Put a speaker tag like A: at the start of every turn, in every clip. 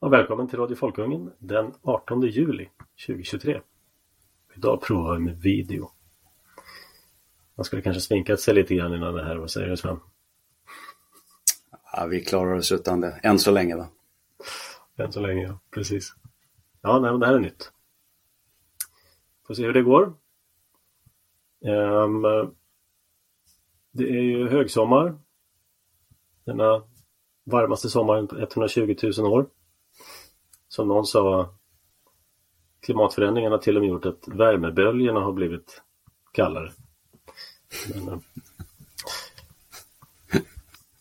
A: och välkommen till Radio Folkungen den 18 juli 2023. Idag provar vi med video. Man skulle kanske sminkat sig lite grann innan det här, vad säger du Sven?
B: Ja, vi klarar oss utan det, än så länge va?
A: Än så länge, ja. Precis. Ja, nej, men det här är nytt. Får se hur det går. Um, det är ju högsommar. Denna varmaste sommaren på 120 000 år. Som någon sa, klimatförändringarna har till och med gjort att värmeböljorna har blivit kallare. Men, eh,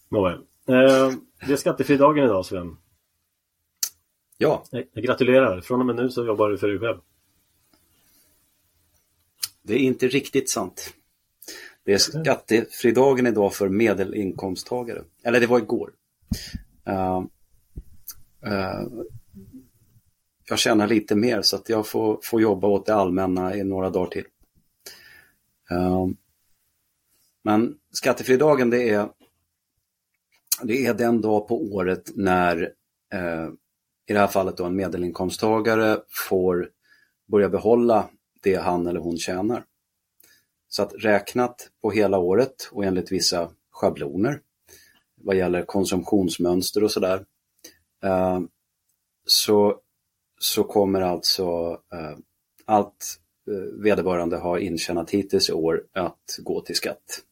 A: Nåväl. Eh, det är skattefridagen idag Sven.
B: Ja.
A: Jag, jag gratulerar. Från och med nu så jobbar du för dig själv.
B: Det är inte riktigt sant. Det är skattefridagen idag för medelinkomsttagare. Eller det var igår. Uh, uh, jag tjänar lite mer så att jag får, får jobba åt det allmänna i några dagar till. Ehm, men skattefridagen det är, det är den dag på året när eh, i det här fallet då en medelinkomsttagare får börja behålla det han eller hon tjänar. Så att räknat på hela året och enligt vissa schabloner vad gäller konsumtionsmönster och sådär eh, så, så kommer alltså eh, allt eh, vederbörande har intjänat hittills i år att gå till skatt.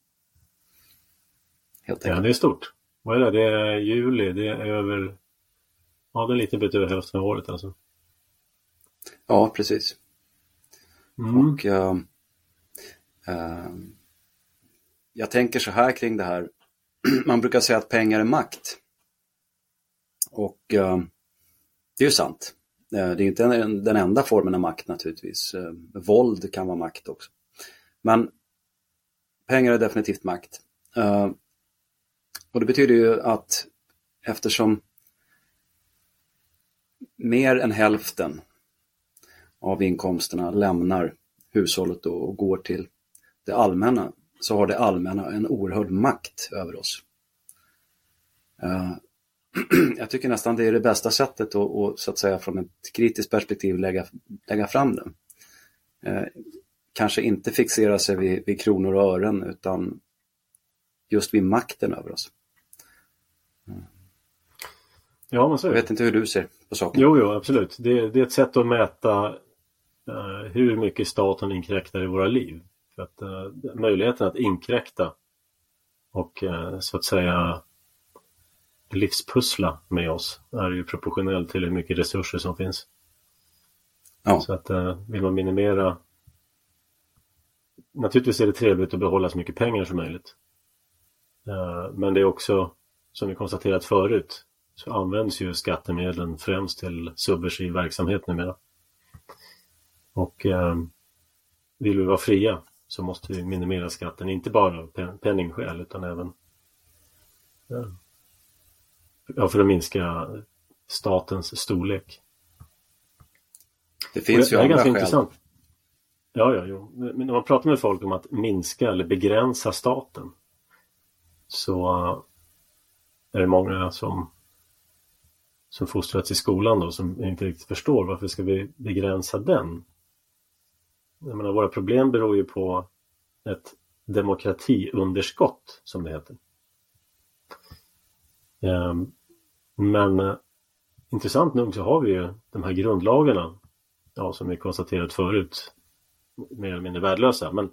A: Helt ja, det är stort. Vad är det? Det är juli, det är över, ja det är lite bit över hälften av året alltså.
B: Ja, precis. Mm. Och uh, uh, jag tänker så här kring det här. Man brukar säga att pengar är makt. Och uh, det är ju sant. Eh, det är inte den enda formen av makt naturligtvis. Eh, våld kan vara makt också. Men pengar är definitivt makt. Eh, och det betyder ju att eftersom mer än hälften av inkomsterna lämnar hushållet och går till det allmänna så har det allmänna en oerhörd makt över oss. Jag tycker nästan det är det bästa sättet att, och, så att säga från ett kritiskt perspektiv lägga, lägga fram det. Uh, kanske inte fixera sig vid, vid, kronor och ören utan just vid makten över oss.
A: Uh. Ja, men så
B: Jag vet inte hur du ser på saken.
A: Jo, jo, absolut. Det, det är ett sätt att mäta uh, hur mycket staten inkräktar i våra liv. För att uh, möjligheten att inkräkta och uh, så att säga livspussla med oss är ju proportionell till hur mycket resurser som finns. Ja. Så att vill man minimera Naturligtvis är det trevligt att behålla så mycket pengar som möjligt. Men det är också, som vi konstaterat förut, så används ju skattemedlen främst till subversiv verksamhet numera. Och eh, vill vi vara fria så måste vi minimera skatten, inte bara av penningskäl utan även ja, för att minska statens storlek.
B: Det finns ju
A: andra ganska skäl. Intressant. Ja, ja, jo. Men när man pratar med folk om att minska eller begränsa staten så är det många som som fostrats i skolan då som inte riktigt förstår varför ska vi begränsa den? Jag menar, våra problem beror ju på ett demokratiunderskott som det heter. Ehm, men eh, intressant nog så har vi ju de här grundlagarna ja, som vi konstaterat förut mer eller mindre värdelösa. Men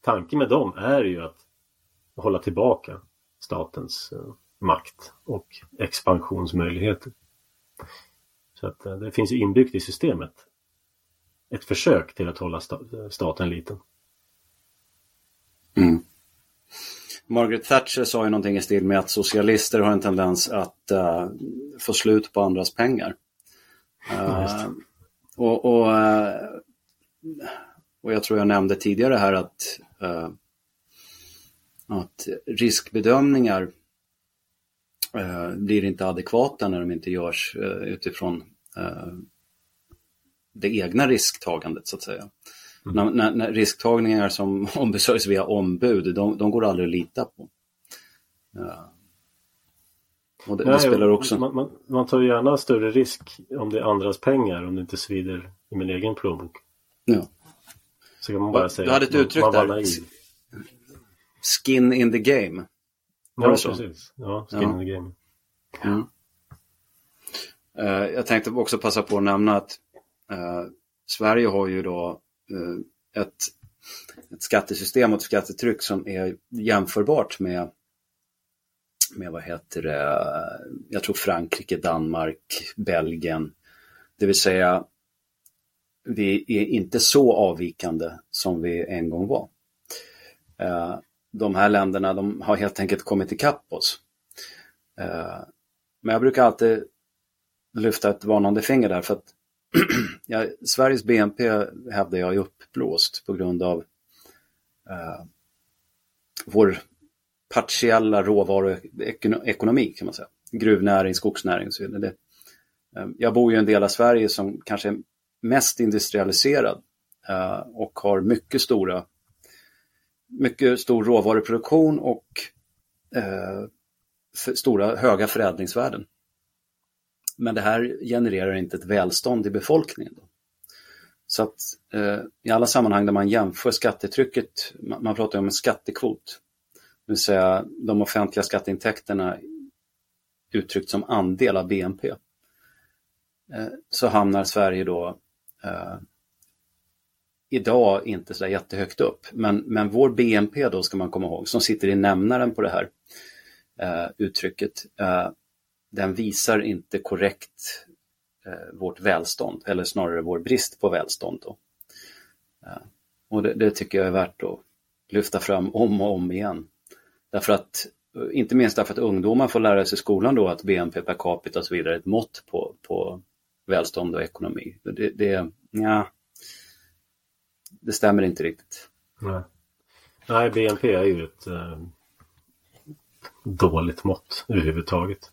A: tanken med dem är ju att hålla tillbaka statens eh, makt och expansionsmöjligheter. Så att eh, det finns ju inbyggt i systemet ett försök till att hålla staten liten.
B: Mm. Margaret Thatcher sa ju någonting i stil med att socialister har en tendens att uh, få slut på andras pengar. Uh, och, och, uh, och jag tror jag nämnde tidigare här att, att riskbedömningar blir inte adekvata när de inte görs utifrån Eh, det egna risktagandet så att säga. Mm. När, när, när, risktagningar som ombesörjs via ombud, de, de går aldrig att lita på. Ja. Och det, Nej, det spelar också.
A: Man, man, man, tar gärna större risk om det är andras pengar om det inte svider i min egen plånbok.
B: Ja.
A: Så kan man bara säga
B: Du hade ett uttryck där. Skin in the game.
A: Var ja, precis. Ja, skin ja. in the game.
B: Mm. Uh, jag tänkte också passa på att nämna att uh, Sverige har ju då Eh, ett, ett skattesystem och ett skattetryck som är jämförbart med med vad heter det, jag tror Frankrike, Danmark, Belgien. Det vill säga, vi är inte så avvikande som vi en gång var. Eh, de här länderna de har helt enkelt kommit ikapp oss. Eh, men jag brukar alltid lyfta ett varnande finger där för att ja, Sveriges BNP hävdar jag är uppblåst på grund av eh, vår partiella råvaruekonomi kan man säga. Gruvnäring, skogsnäring och så vidare. Eh, jag bor ju i en del av Sverige som kanske är mest industrialiserad eh, och har mycket stora mycket stor råvaruproduktion och eh, stora höga förädlingsvärden. Men det här genererar inte ett välstånd i befolkningen. Då. Så att eh, i alla sammanhang där man jämför skattetrycket, man, man pratar om en skattekvot, det vill säga de offentliga skatteintäkterna uttryckt som andel av BNP. Eh, så hamnar Sverige då eh, idag inte så jättehögt upp. Men, men vår BNP då ska man komma ihåg, som sitter i nämnaren på det här eh, uttrycket, eh, den visar inte korrekt eh, vårt välstånd, eller snarare vår brist på välstånd. Då. Eh, och det, det, tycker jag är värt att lyfta fram om och om igen. Därför att, eh, inte minst därför att ungdomar får lära sig i skolan då att BNP per capita och så vidare är ett mått på, på välstånd och ekonomi. Det, det, ja, det stämmer inte riktigt.
A: Nej, Nej BNP är ju ett eh, dåligt mått överhuvudtaget.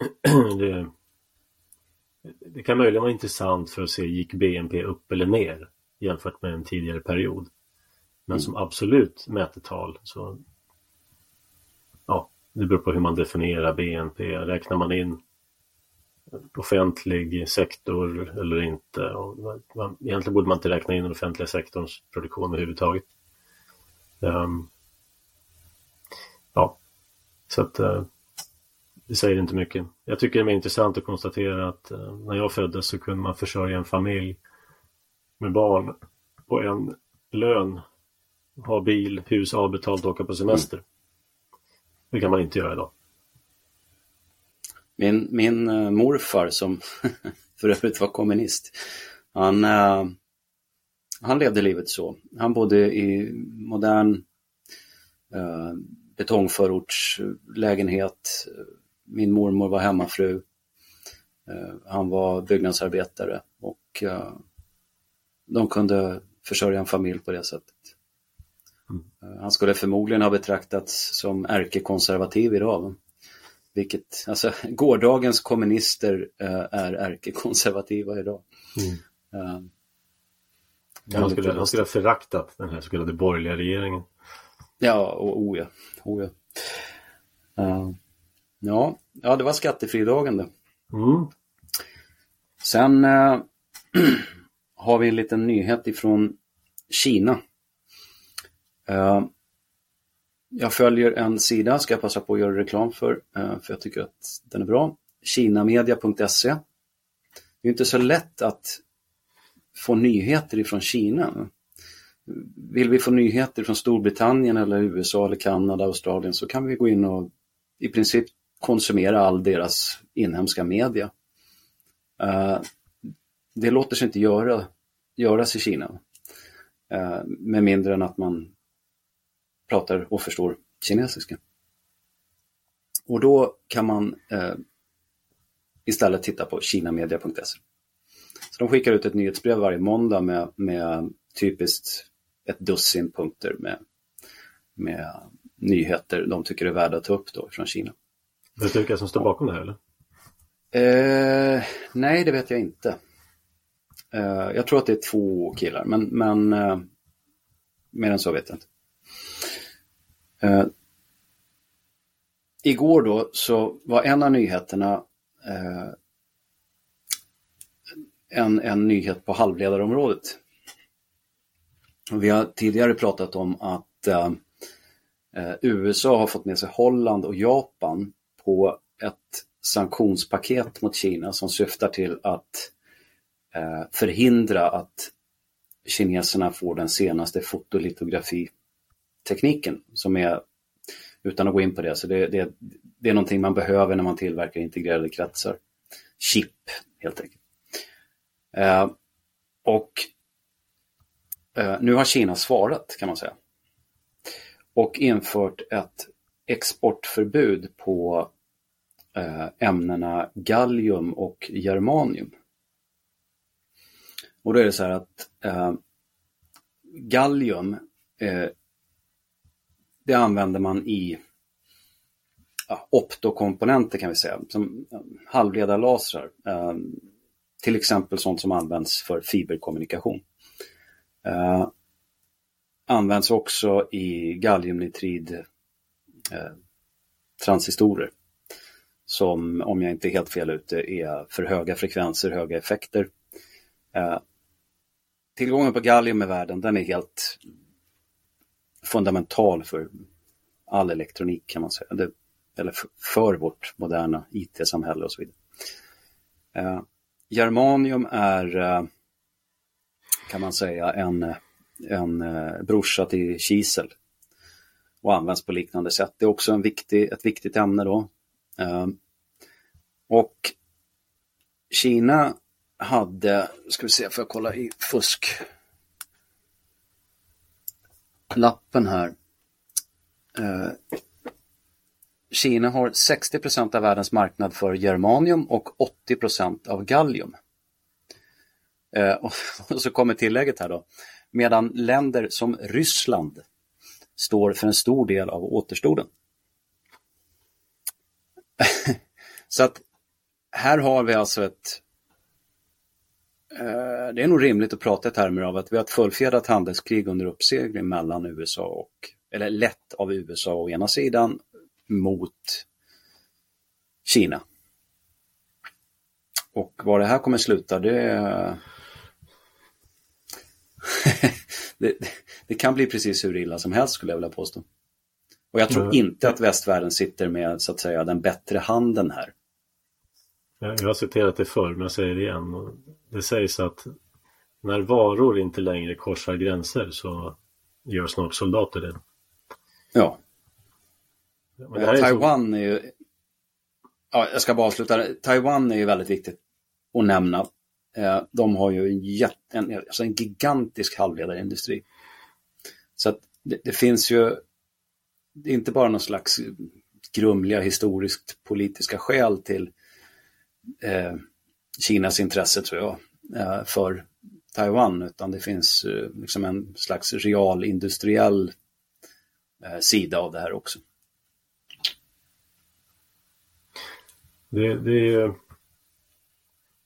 A: det, det kan möjligen vara intressant för att se gick BNP upp eller ner jämfört med en tidigare period. Men mm. som absolut mätetal så ja, det beror på hur man definierar BNP. Räknar man in offentlig sektor eller inte? Och man, egentligen borde man inte räkna in den offentliga sektorns produktion överhuvudtaget. Um, ja, så att uh, det säger inte mycket. Jag tycker det är mer intressant att konstatera att eh, när jag föddes så kunde man försörja en familj med barn på en lön, ha bil, hus avbetalt och åka på semester. Mm. Det kan man inte göra idag.
B: Min, min eh, morfar som för övrigt var kommunist, han, eh, han levde livet så. Han bodde i modern betongförortslägenhet. Min mormor var hemmafru. Uh, han var byggnadsarbetare och de kunde försörja en familj på det sättet. Mm. Han skulle förmodligen ha betraktats som ärkekonservativ idag. Vilket, alltså gårdagens kommunister är ärkekonservativa idag. Mm. Uh,
A: han, skulle, han skulle ha föraktat den här så kallade borgerliga regeringen.
B: Ja, och oh ja. Oh ja. Uh, ja, ja, det var skattefridagen det. Mm. Sen uh, har vi en liten nyhet ifrån Kina. Uh, jag följer en sida, ska jag passa på att göra reklam för, uh, för jag tycker att den är bra. Kinamedia.se. Det är inte så lätt att få nyheter ifrån Kina. Vill vi få nyheter från Storbritannien eller USA eller Kanada, Australien så kan vi gå in och i princip konsumera all deras inhemska media. Uh, det låter sig inte göra, göras i Kina. Uh, med mindre än att man pratar och förstår kinesiska. Och då kan man eh, istället titta på kinamedia.se. Så de skickar ut ett nyhetsbrev varje måndag med, med typiskt ett dussin punkter med, med nyheter de tycker är värda att ta upp då från Kina.
A: Vet du vilka som står bakom det här eller?
B: Eh, nej, det vet jag inte. Eh, jag tror att det är två killar, men, men eh, mer än så vet jag inte. Eh, igår då så var en av nyheterna eh, en, en nyhet på halvledarområdet. Vi har tidigare pratat om att eh, eh USA har fått med sig Holland och Japan på ett sanktionspaket mot Kina som syftar till att eh, förhindra att kineserna får den senaste fotolitografitekniken som är, utan att gå in på det, så det, det, det är någonting man behöver när man tillverkar integrerade kretsar. Chip, helt enkelt. Eh, och eh, nu har Kina svarat, kan man säga. Och infört ett exportförbud på eh, ämnena gallium och germanium. Och då är det så här att eh, gallium, eh, det använder man i ja, optokomponenter kan vi säga, som halvledarlasrar. Eh, till exempel sånt som används för fiberkommunikation. Eh, används också i galliumnitrid Eh, transistorer. Som, om jag inte är helt fel ute, är för höga frekvenser, höga effekter. Eh, tillgången på gallium i världen, den är helt fundamental för all elektronik kan man säga. Det, eller för, för vårt moderna IT-samhälle och så vidare. Eh, germanium är, eh, kan man säga, en, en eh, brorsa till kisel och används på liknande sätt. Det är också en viktig, ett viktigt ämne då. Ehm, och Kina hade, ska vi se, får jag kolla i fusk lappen här. Ehm, Kina har 60 procent av världens marknad för germanium och 80 procent av gallium. Ehm, och så kommer tillägget här då. Medan länder som Ryssland står för en stor del av återstoden. så att här har vi alltså ett eh, det är nog rimligt att prata i termer av att vi har ett fullfjädrat handelskrig under uppsegling mellan USA och, eller lett av USA å ena sidan mot Kina. Och var det här kommer sluta, det, det, det, kan bli precis hur illa som helst skulle jag vilja påstå. Och jag tror mm. inte att västvärlden sitter med så att säga den bättre handen här.
A: Jag har citerat det förr, men jag säger det igen. Det sägs att när varor inte längre korsar gränser så gör snart soldater det.
B: Ja. Är Taiwan så... är ju... Ja, jag ska bara avsluta. Taiwan är ju väldigt viktigt att nämna. Eh, de har ju en, jätt... en, alltså en gigantisk halvledarindustri. Så att det, det finns ju det är inte bara någon slags grumliga historiskt politiska skäl till eh, Kinas intresse tror jag eh, för Taiwan utan det finns eh, liksom en slags realindustriell eh, sida av det här också.
A: Det, det är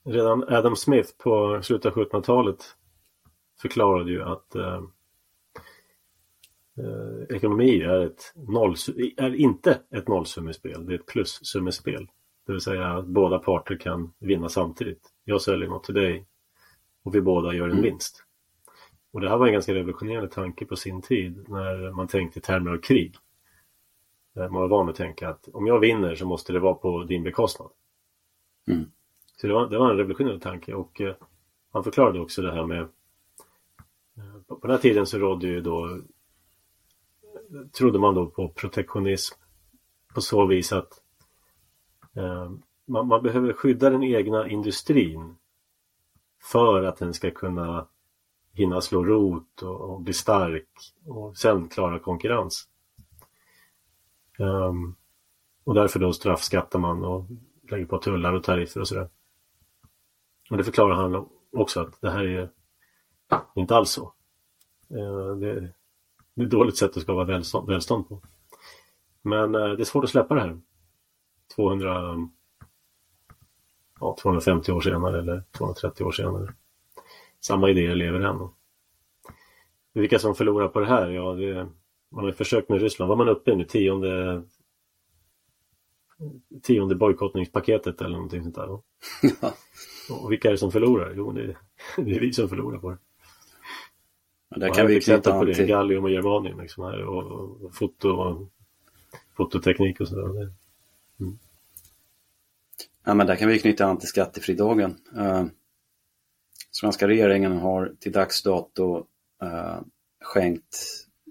A: redan Adam Smith på slutet av 1700-talet förklarade ju att eh, eh, ekonomi är, ett noll, är inte ett nollsummespel, det är ett plussummespel. Det vill säga att båda parter kan vinna samtidigt. Jag säljer något till dig och vi båda gör en mm. vinst. Och det här var en ganska revolutionerande tanke på sin tid när man tänkte i termer av krig. Man var van att tänka att om jag vinner så måste det vara på din bekostnad. Mm. Så det var, det var en revolutionerande tanke och eh, han förklarade också det här med eh, på den här tiden så rådde ju då trodde man då på protektionism på så vis att Eh, man, man, behöver skydda den egna industrin för att den ska kunna hinna slå rot och, och bli stark och sen klara konkurrens. Um, och därför då straffskattar man och lägger på tullar och tariffer och sådär. Men det förklarar han också att det här är inte alls så. Eh, det, är ett dåligt sätt att skapa välstånd, välstånd på. Men eh, det är svårt att släppa det här. 200, ja, 250 år senare eller 230 år senare. Samma idéer lever än. Vilka som förlorar på det här? Ja, det, man har försökt med Ryssland. Vad man uppe i nu? Tionde tionde bojkottningspaketet eller någonting sånt där. Och vilka är det som förlorar? Jo, det är, det är vi som förlorar på det.
B: Men där kan vi knyta
A: på det. Till... Gallium och germanium liksom här, och, och foto och fototeknik och sådär. Mm.
B: Ja, men där kan vi knyta an till skattefridagen. Uh, svenska regeringen har till dags dato uh, skänkt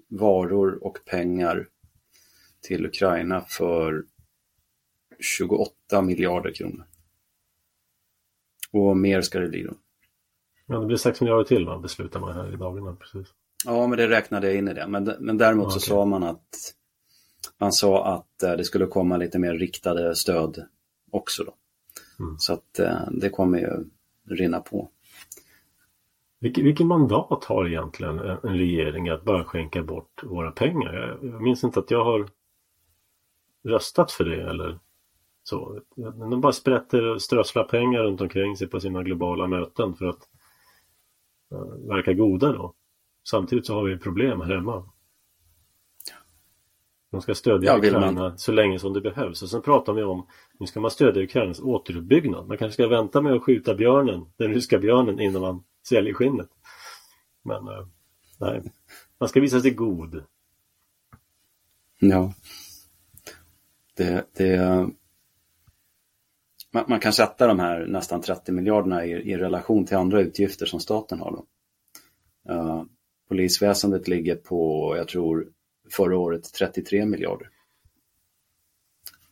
B: varor och pengar till Ukraina för 28 miljarder kronor. Och mer ska det bli då.
A: Ja, det blir 6 miljarder till va, beslutar man här i dagarna. Precis.
B: Ja, men det räknade jag in i det. Men, men däremot okay. så sa man att man sa att eh, det skulle komma lite mer riktade stöd också då. Mm. Så att eh, det kommer ju rinna på.
A: Vilket, vilket mandat har egentligen en, en regering att bara skänka bort våra pengar? Jag, jag minns inte att jag har röstat för det eller så. De bara sprätter och strösslar pengar runt omkring sig på sina globala möten för att uh, verka goda då. Samtidigt så har vi problem här hemma. De ska stödja ja, Ukraina så länge som det behövs. Och sen pratar vi om, nu ska man stödja Ukrainas återuppbyggnad. Man kanske ska vänta med att skjuta björnen, den ryska björnen, innan man säljer skinnet. Men uh, nej, man ska visa sig god.
B: Ja. Det, det, man, man, kan sätta de här nästan 30 miljarderna i, i relation till andra utgifter som staten har. Då. Uh, polisväsendet ligger på, jag tror, förra året 33 miljarder.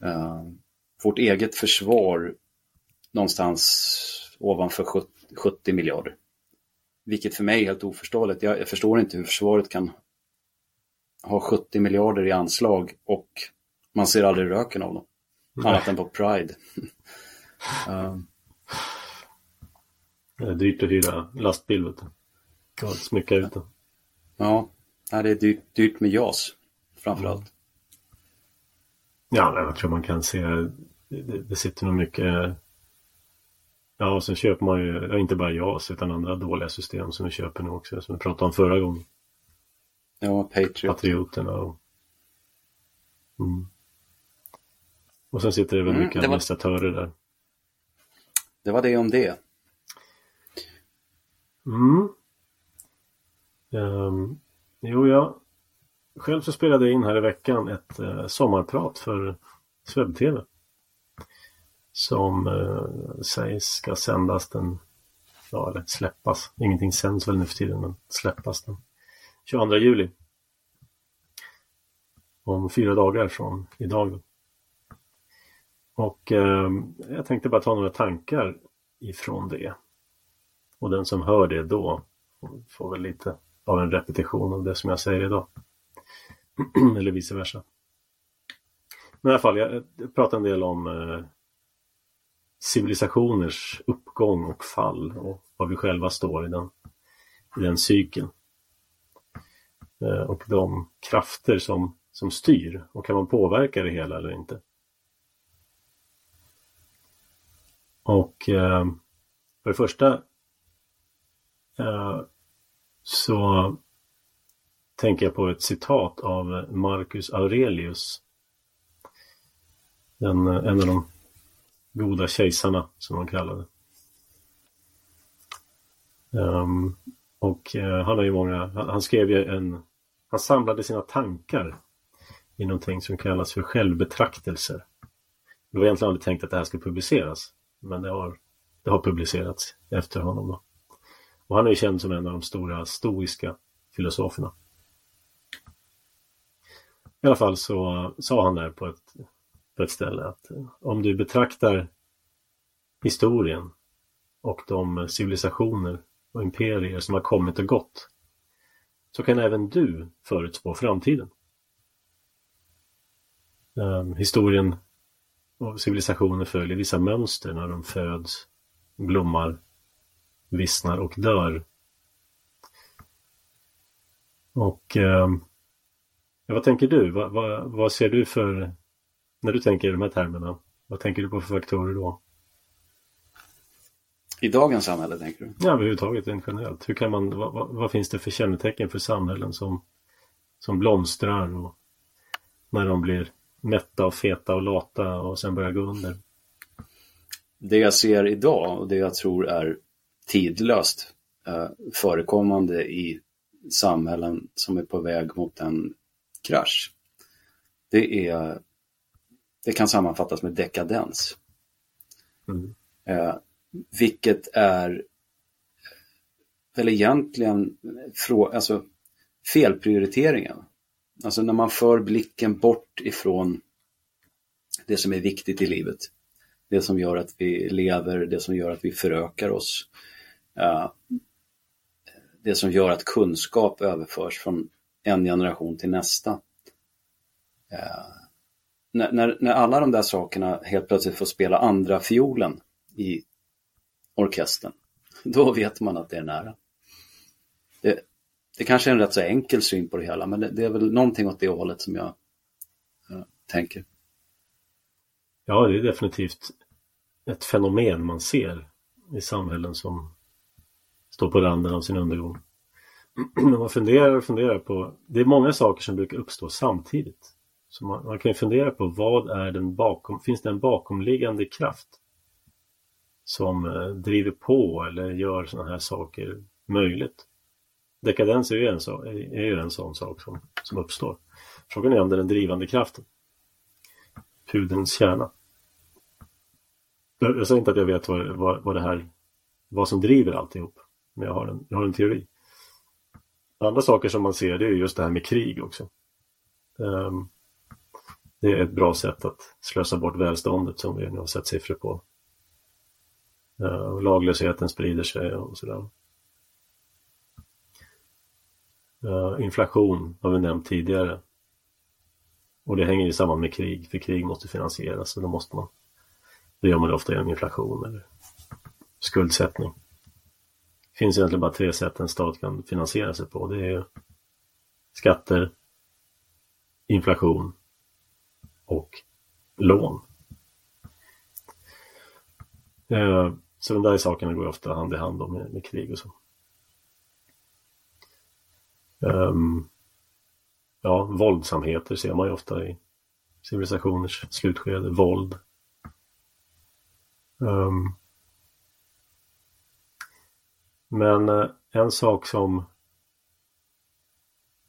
B: Uh, vårt eget försvar någonstans ovanför 70, 70 miljarder. Vilket för mig är helt oförståeligt. Jag, jag, förstår inte hur försvaret kan ha 70 miljarder i anslag och man ser aldrig röken av dem. Nej. Annat än på Pride.
A: Um. Det är dyrt att hyra lastbil. Vet du. smycka ut den.
B: Ja, det är dyrt, dyrt med JAS framförallt. Mm.
A: Ja, jag tror man kan se det, det sitter nog mycket Ja, och sen köper man ju inte bara JAS utan andra dåliga system som vi köper nu också som vi pratade om förra gången.
B: Ja, Patriot.
A: Patrioterna och... Mm. Och sen sitter det väl mm, mycket administratörer där.
B: Det var det om det.
A: Mm. Um, jo, jag själv så spelade jag in här i veckan ett uh, sommarprat för Swebb-TV. Som uh, sägs ska sändas den, ja eller släppas, ingenting sänds väl nu för tiden men släppas den 22 juli. Om fyra dagar från idag. Och eh, jag tänkte bara ta några tankar ifrån det. Och den som hör det då får väl lite av en repetition av det som jag säger idag. Eller vice versa. Men i alla fall, jag, jag pratar en del om eh, civilisationers uppgång och fall och var vi själva står i den, i den cykeln. Eh, och de krafter som, som styr och kan man påverka det hela eller inte. Och eh, för det första eh, så tänker jag på ett citat av Marcus Aurelius. Den, eh, en av de goda kejsarna som han kallade. Um, ehm, och uh, han har ju många, han, han, skrev ju en, han samlade sina tankar i någonting som kallas för självbetraktelser. Det var egentligen aldrig tänkt att det här skulle publiceras. Men det har, det har publicerats efter honom. Då. Och han är känd som en av de stora stoiska filosoferna. I alla fall så sa han där på ett, på ett ställe att eh, om du betraktar historien och de civilisationer och imperier som har kommit och gått så kan även du förutspå framtiden. Um, historien och civilisationer följer vissa mönster när de föds, blommar, vissnar och dör. Och eh, vad tänker du? Vad, vad, vad, ser du för, när du tänker i de här termerna, vad tänker du på för faktorer då?
B: I dagens samhälle tänker du?
A: Ja, överhuvudtaget rent generellt. Hur kan man, vad, vad, finns det för kännetecken för samhällen som, som blomstrar och när de blir mätta och feta och lata och sen börja gå under.
B: Det jag ser idag och det jag tror är tidlöst eh, förekommande i samhällen som är på väg mot en krasch. Det, är, det kan sammanfattas med dekadens. Mm. Eh, vilket är väl egentligen alltså, felprioriteringen. Alltså när man för blicken bort ifrån det som är viktigt i livet. Det som gör att vi lever, det som gör att vi förökar oss. Det som gör att kunskap överförs från en generation till nästa. När, när, när, alla de där sakerna helt plötsligt får spela andra fiolen i orkestern, då vet man att det är nära. Det, det kanske är en rätt så enkel syn på det hela, men det, det är väl någonting åt det hållet som jag uh, tänker.
A: Ja, det är definitivt ett fenomen man ser i samhällen som står på randen av sin undergång. Men man funderar och funderar på, det är många saker som brukar uppstå samtidigt. Så man, man kan ju fundera på vad är den bakom, finns det en bakomliggande kraft som eh, driver på eller gör sådana här saker möjligt? Dekadens är ju en, så, är ju en sån sak som, som uppstår. Frågan är om det är den drivande kraften. Pudelns kärna. Jag säger inte att jag vet vad, vad, vad det här, vad som driver alltihop. Men jag har en, jag har en teori. Andra saker som man ser det är just det här med krig också. Um, det är ett bra sätt att slösa bort välståndet som vi nu har sett siffror på. Uh, laglösheten sprider sig och sådär. Uh, Eh, inflation har vi nämnt tidigare. Och det hänger ju samman med krig, för krig måste finansieras och då måste man det gör man ofta genom inflation eller skuldsättning. Det finns egentligen bara tre sätt en stat kan finansiera sig på. Det är skatter, inflation och lån. Eh, så de där sakerna går ofta hand i hand med, med krig och så. Um, ja, våldsamheter ser man ju ofta i civilisationers slutskede. Våld, Um, men eh, en sak som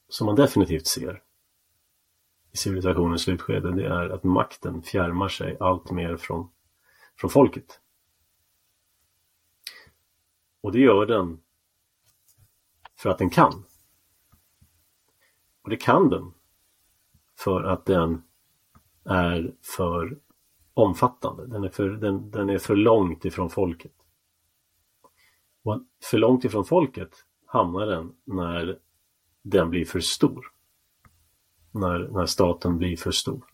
A: som man definitivt ser i civilisationens slutskede det är att makten fjärmar sig allt mer från, från folket. Och det gör den för att den kan. Och det kan den för att den är för omfattande. Den är för, den, den är för långt ifrån folket. Och för långt ifrån folket hamnar den när den blir för stor. När, när staten blir för stor.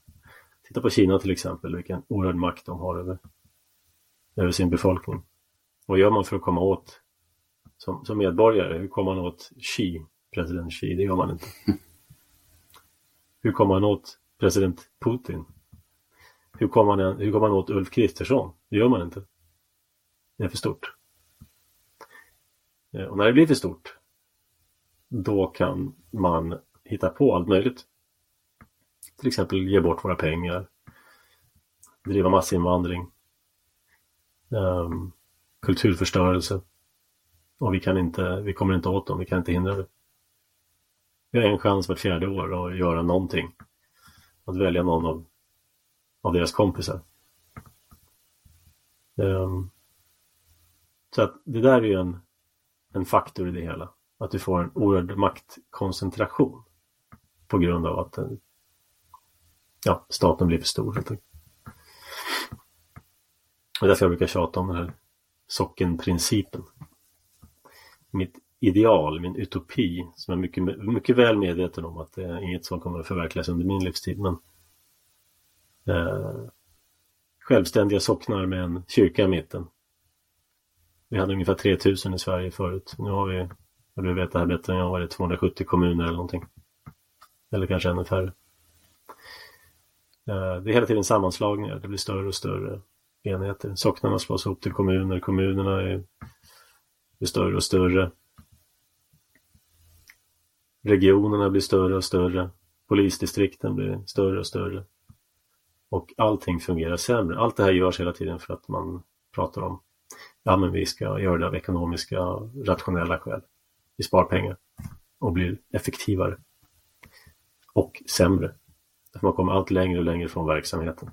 A: Titta på Kina till exempel, vilken oerhörd makt de har över, över sin befolkning. Vad gör man för att komma åt, som, som medborgare, hur kommer man åt Xi, president Xi? Det gör man inte. Hur kommer man åt president Putin? Hur kommer man, hur man åt Ulf Kristersson? Det gör man inte. Det är för stort. Eh, och när det blir för stort då kan man hitta på allt möjligt. Till exempel ge bort våra pengar, driva massinvandring, um, kulturförstörelse. Och vi kan inte, vi kommer inte åt dem, vi kan inte hindra det. Vi har en chans vart fjärde år att göra någonting. Att välja någon av av deras kompisar. Um, så att det där är ju en, en faktor i det hela. Att du får en oerhörd maktkoncentration på grund av att eh, ja, staten blir för stor. Helt enkelt. Och därför jag brukar tjata om den här sockenprincipen. Mitt ideal, min utopi, som jag är mycket, mycket väl medveten om att det är inget som kommer att förverkligas under min livstid. Men eh, självständiga socknar med en kyrka i mitten. Vi hade ungefär 3000 i Sverige förut. Nu har vi, jag vet veta här bättre än jag, var det 270 kommuner eller någonting. Eller kanske ännu färre. Eh, det är hela tiden sammanslagningar, det blir större och större enheter. Socknarna slås ihop till kommuner, kommunerna är, blir större och större. Regionerna blir större och större. Polisdistrikten blir större och större. Och allting fungerar sämre. Allt det här görs hela tiden för att man pratar om ja men vi ska göra det av ekonomiska, rationella skäl. Vi spar pengar och blir effektivare. Och sämre. Man kommer allt längre och längre från verksamheten.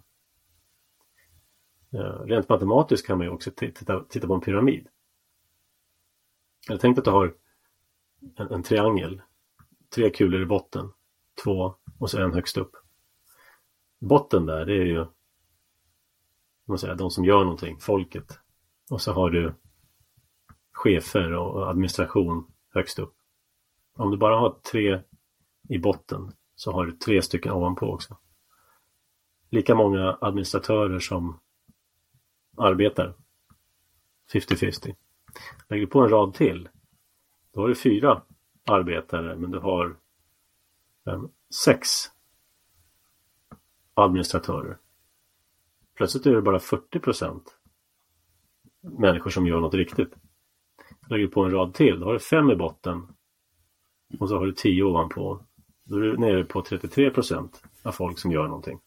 A: Eh, rent matematiskt kan man ju också titta, titta på en pyramid. Jag tänkte att du har en, en, triangel. Tre kulor i botten. Två och så en högst upp. Botten där det är ju man säger, de som gör någonting, folket. Och så har du chefer och administration högst upp. Om du bara har tre i botten så har du tre stycken ovanpå också. Lika många administratörer som arbetar. 50-50. Lägger du på en rad till, då har du fyra arbetare men du har fem, sex administratörer. Plötsligt är det bara 40 procent människor som gör något riktigt. Lägger du på en rad till, då har du fem i botten och så har du tio ovanpå. Då är du nere på 33 procent av folk som gör någonting.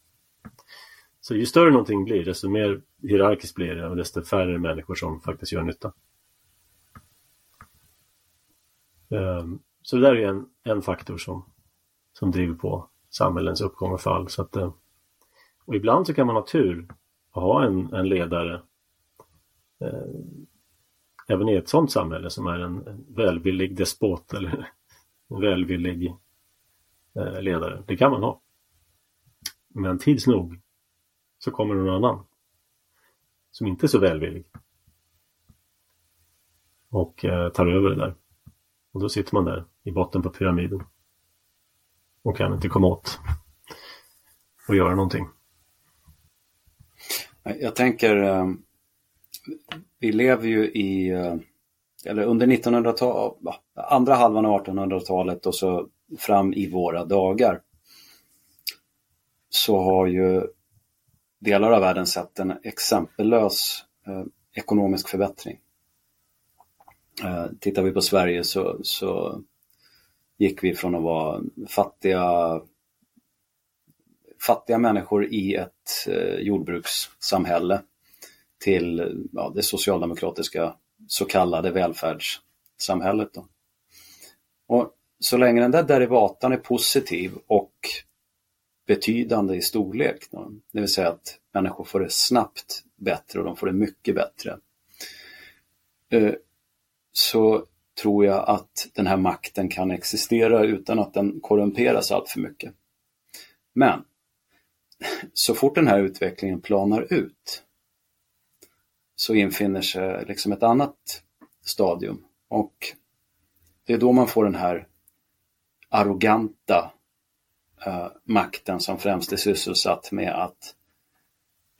A: Så ju större någonting blir, desto mer hierarkiskt blir det och desto färre människor som faktiskt gör nytta. Um, så det där är en, en faktor som, som driver på samhällens uppgång och fall. Så att, eh, och ibland så kan man ha tur och ha en, en ledare eh, även i ett sådant samhälle som är en, en välvillig despot eller en välvillig eh, ledare. Det kan man ha. Men tids nog så kommer någon annan som inte är så välvillig och eh, tar över det där. Och då sitter man där i botten på pyramiden och kan inte komma åt och göra någonting.
B: Jag tänker, eh, vi lever ju i, eh, eller under 1900-talet, andra halvan av 1800-talet och så fram i våra dagar så har ju delar av världen sett en exempellös eh, ekonomisk förbättring. Eh, tittar vi på Sverige så, så gick vi från att vara fattiga, fattiga människor i ett eh, jordbrukssamhälle till ja, det socialdemokratiska så kallade välfärdssamhället. Då. Och så länge den där derivatan är positiv och betydande i storlek. Då. Det vill säga att människor får det snabbt bättre och de får det mycket bättre. Eh, så tror jag att den här makten kan existera utan att den korrumperas allt för mycket. Men så fort den här utvecklingen planar ut så infinner sig liksom ett annat stadium och det är då man får den här arroganta eh, makten som främst är sysselsatt med att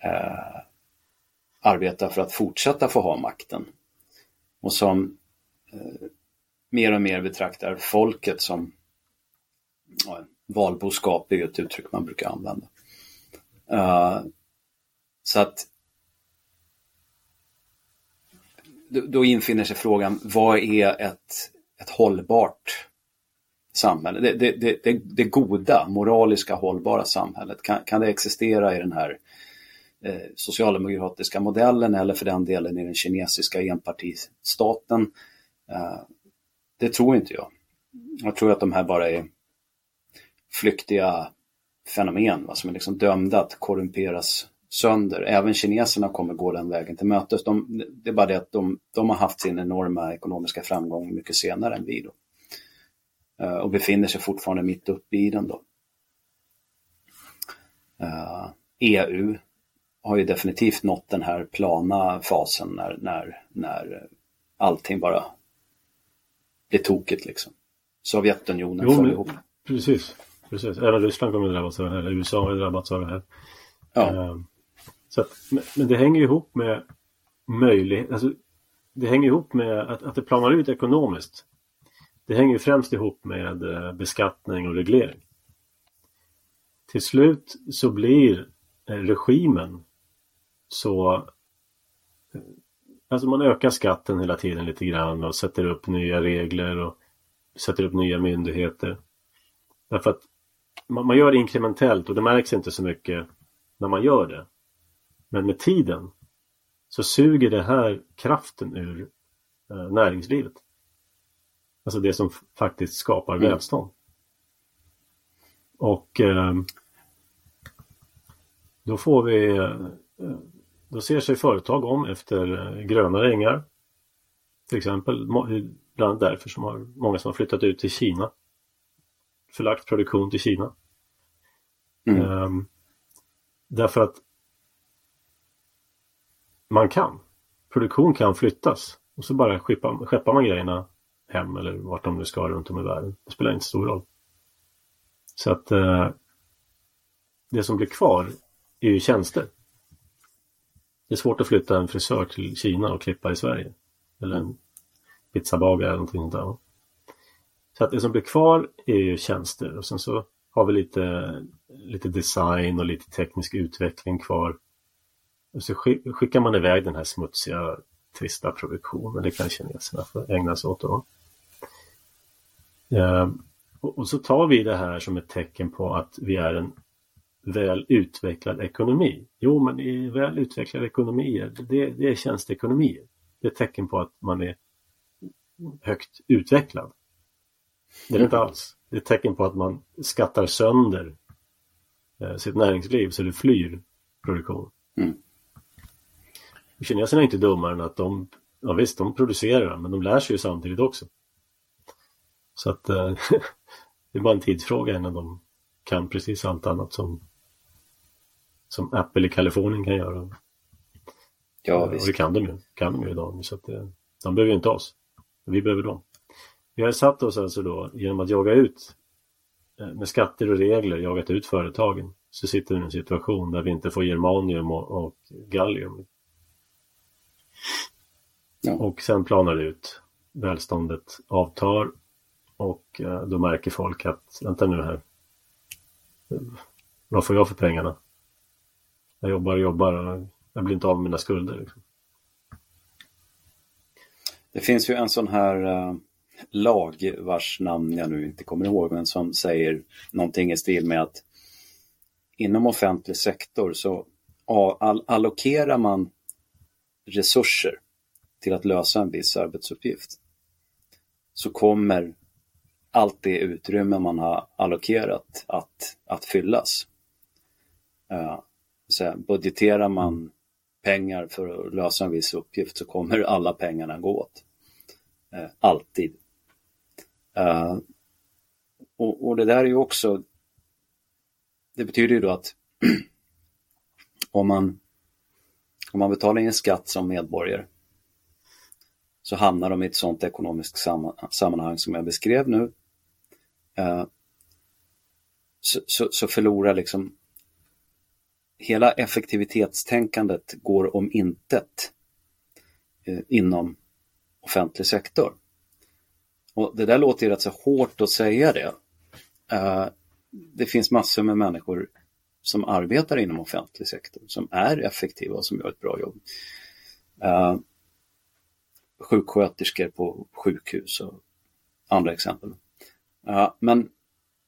B: eh, arbeta för att fortsätta få ha makten. Och som Eh, mer och mer betraktar folket som ja, valboskap, är ett uttryck man brukar använda. Uh, så att då, då infinner sig frågan, vad är ett, ett hållbart samhälle, det, det, det, det, goda, moraliska, hållbara samhället, kan, kan det existera i den här eh, socialdemokratiska modellen eller för den delen i den kinesiska enpartistaten? Eh, det tror inte jag. Jag tror att de här bara är flyktiga fenomen va, som är liksom dömda att korrumperas sönder. Även kineserna kommer gå den vägen till mötes. De, det är bara det att de, de har haft sin enorma ekonomiska framgång mycket senare än vi. Då. Eh, och befinner sig fortfarande mitt uppe i den då. Eh, EU har ju definitivt nått den här plana fasen när, när, när allting bara blir tokigt liksom. Sovjetunionen jo, föll ihop.
A: Precis, precis. Även Ryssland kommer att drabbas av det här, eller USA har drabbats av det här. Ja. Uh, så att, men det hänger ihop med möjlighet, alltså det hänger ihop med att, att det planar ut ekonomiskt. Det hänger främst ihop med eh, beskattning och reglering. Till slut så blir eh, regimen så Alltså man ökar skatten hela tiden lite grann och sätter upp nya regler och sätter upp nya myndigheter. Därför att man, man gör inkrementellt och det märks inte så mycket när man gör det. Men med tiden så suger det här kraften ur eh, näringslivet. Alltså det som faktiskt skapar mm. välstånd. Och eh, då får vi eh, då ser sig företag om efter eh, gröna ängar. Till exempel, bland annat därför som har många som har flyttat ut till Kina. Förlagt produktion till Kina. Mm. Um, därför att man kan. Produktion kan flyttas och så bara skeppa, skeppar man grejerna hem eller vart de nu ska runt om i världen. Det spelar inte stor roll. Så att uh, det som blir kvar är ju tjänster. Det är svårt att flytta en frisör till Kina och klippa i Sverige. Eller en pizzabagare eller någonting sånt där. Så att det som blir kvar är ju tjänster och sen så har vi lite, lite design och lite teknisk utveckling kvar. Och så skickar man iväg den här smutsiga, trista produktionen. Det kan kineserna få ägna sig åt då. Ehm, och så tar vi det här som ett tecken på att vi är en väl utvecklad ekonomi. Jo, men i väl utvecklade ekonomier, det, det är tjänsteekonomier. Det är ett tecken på att man är högt utvecklad. Det är det inte alls. Det är ett tecken på att man skattar sönder eh, sitt näringsliv så det flyr produktion. Mm. Kineserna är inte dummare än att de, ja visst, de producerar men de lär sig ju samtidigt också. Så att eh, det är bara en tidsfråga innan de kan precis allt annat som som Apple i Kalifornien kan göra. Ja, visst. Och det kan de ju, kan de ju idag. Så att, de behöver ju inte oss. Vi behöver dem. Vi har satt oss alltså då genom att jaga ut eh, med skatter och regler jagat ut företagen så sitter vi i en situation där vi inte får germanium och, och gallium. Ja. Och sen planar det ut. Välståndet avtar och eh, då märker folk att vänta nu här. Vad får jag för pengarna? Jag jobbar och jobbar jag blir inte av med mina skulder. Liksom.
B: Det finns ju en sån här uh, lag vars namn jag nu inte kommer ihåg men som säger någonting i stil med att inom offentlig sektor så all allokerar man resurser till att lösa en viss arbetsuppgift så kommer allt det utrymme man har allokerat att, att fyllas. Uh, så budgeterar man pengar för att lösa en viss uppgift så kommer alla pengarna gå åt. Eh, alltid. Eh, och, och, det där är ju också, det betyder ju då att om man, om man betalar in skatt som medborgare så hamnar de i ett sådant ekonomiskt sammanhang som jag beskrev nu. Eh, så, så, så förlorar liksom hela effektivitetstänkandet går om intet eh, inom offentlig sektor. Och Det där låter ju rätt så hårt att säga det. Eh, det finns massor med människor som arbetar inom offentlig sektor som är effektiva och som gör ett bra jobb. Eh, sjuksköterskor på sjukhus och andra exempel. Men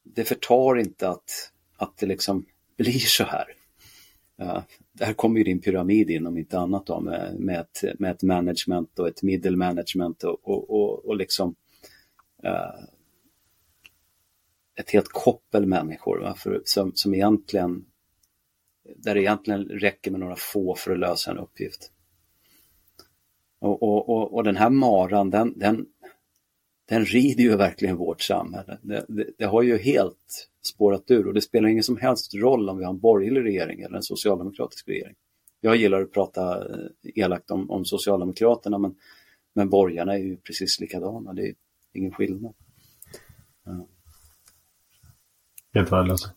B: det förtar inte att, att det liksom blir så här. Uh, där kommer ju din pyramid in om inte annat då med, med, ett, med ett management och ett middle management och, och, och, och liksom uh, ett helt koppel människor va? För, som, som egentligen där det egentligen räcker med några få för att lösa en uppgift. Och, och, och, och den här maran den, den, den rider ju verkligen vårt samhälle. Det, det, det, har ju helt spårat ur och det spelar ingen som helst roll om vi har en borgerlig regering eller en socialdemokratisk regering. Jag gillar att prata eh, elakt om, om Socialdemokraterna men, men borgarna är ju precis likadana, det är ingen skillnad. Ja.
A: Helt värdelösa.